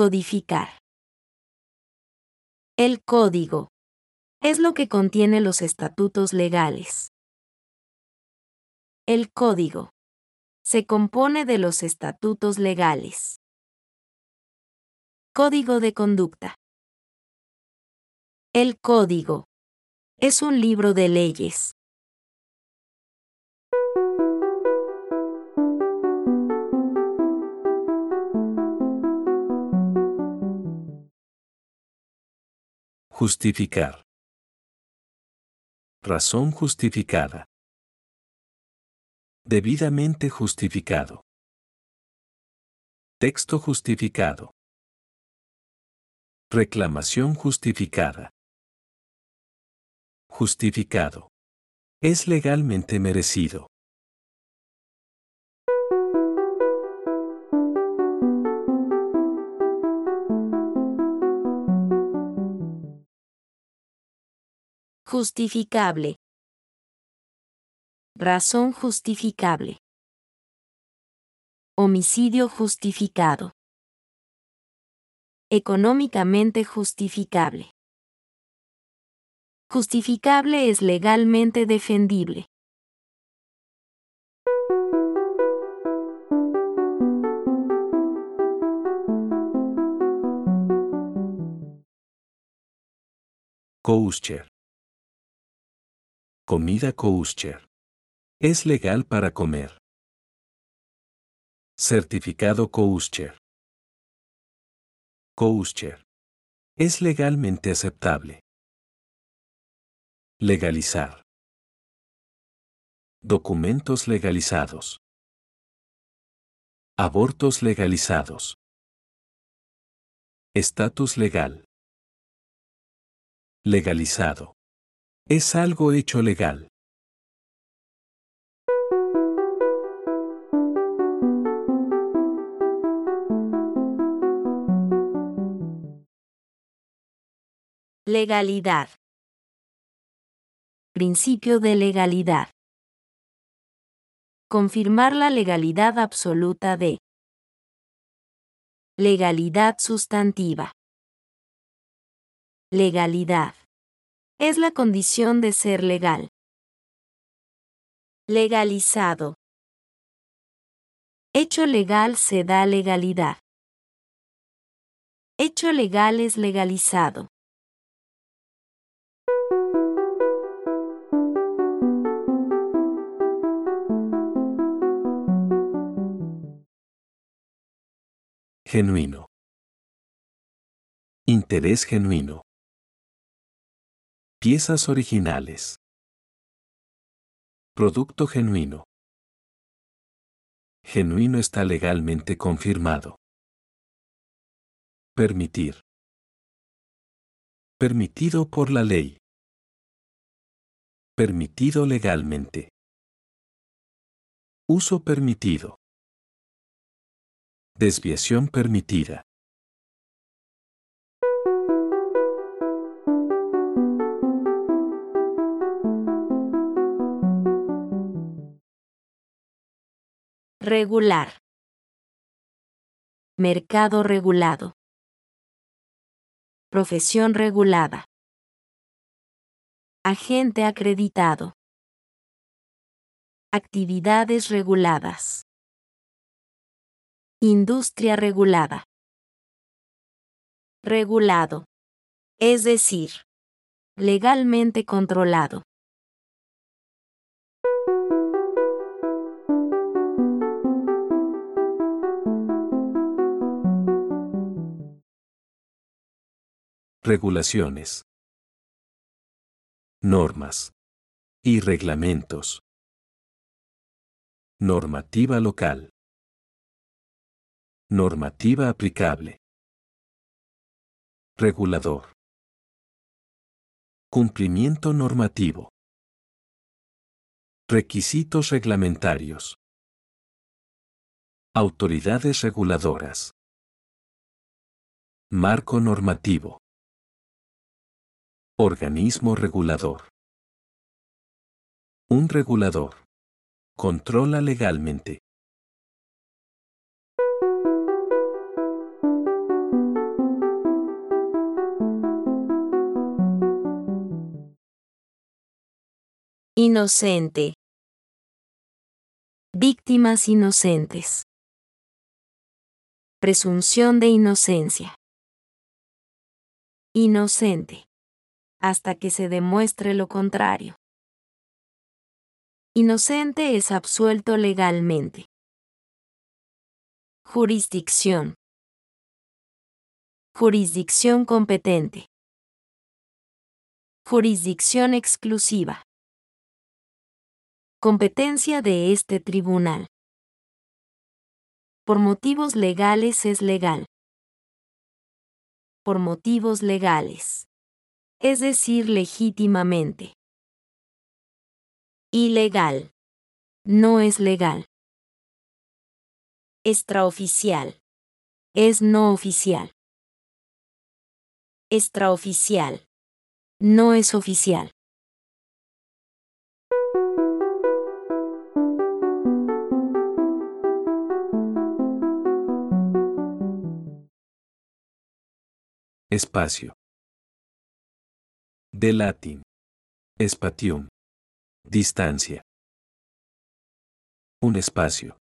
Codificar. El código es lo que contiene los estatutos legales. El código se compone de los estatutos legales. Código de conducta. El código es un libro de leyes. Justificar. Razón justificada. Debidamente justificado. Texto justificado. Reclamación justificada. Justificado. Es legalmente merecido. Justificable. Razón justificable. Homicidio justificado. Económicamente justificable. Justificable es legalmente defendible. Comida kosher. Es legal para comer. Certificado kosher. Kosher. Es legalmente aceptable. Legalizar. Documentos legalizados. Abortos legalizados. Estatus legal. Legalizado. Es algo hecho legal. Legalidad. Principio de legalidad. Confirmar la legalidad absoluta de. Legalidad sustantiva. Legalidad. Es la condición de ser legal. Legalizado. Hecho legal se da legalidad. Hecho legal es legalizado. Genuino. Interés genuino. Piezas originales. Producto genuino. Genuino está legalmente confirmado. Permitir. Permitido por la ley. Permitido legalmente. Uso permitido. Desviación permitida. Regular. Mercado regulado. Profesión regulada. Agente acreditado. Actividades reguladas. Industria regulada. Regulado. Es decir, legalmente controlado. Regulaciones. Normas. Y reglamentos. Normativa local. Normativa aplicable. Regulador. Cumplimiento normativo. Requisitos reglamentarios. Autoridades reguladoras. Marco normativo. Organismo regulador. Un regulador. Controla legalmente. Inocente. Víctimas inocentes. Presunción de inocencia. Inocente. Hasta que se demuestre lo contrario. Inocente es absuelto legalmente. Jurisdicción. Jurisdicción competente. Jurisdicción exclusiva. Competencia de este tribunal. Por motivos legales es legal. Por motivos legales. Es decir, legítimamente. Ilegal. No es legal. Extraoficial. Es no oficial. Extraoficial. No es oficial. Espacio. De latín. Spatium. Distancia. Un espacio.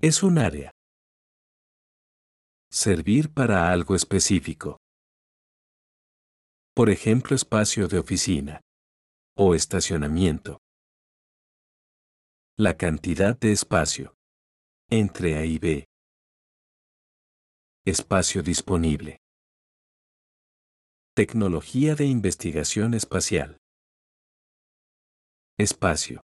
Es un área. Servir para algo específico. Por ejemplo, espacio de oficina. O estacionamiento. La cantidad de espacio. Entre A y B. Espacio disponible. Tecnología de investigación espacial. Espacio.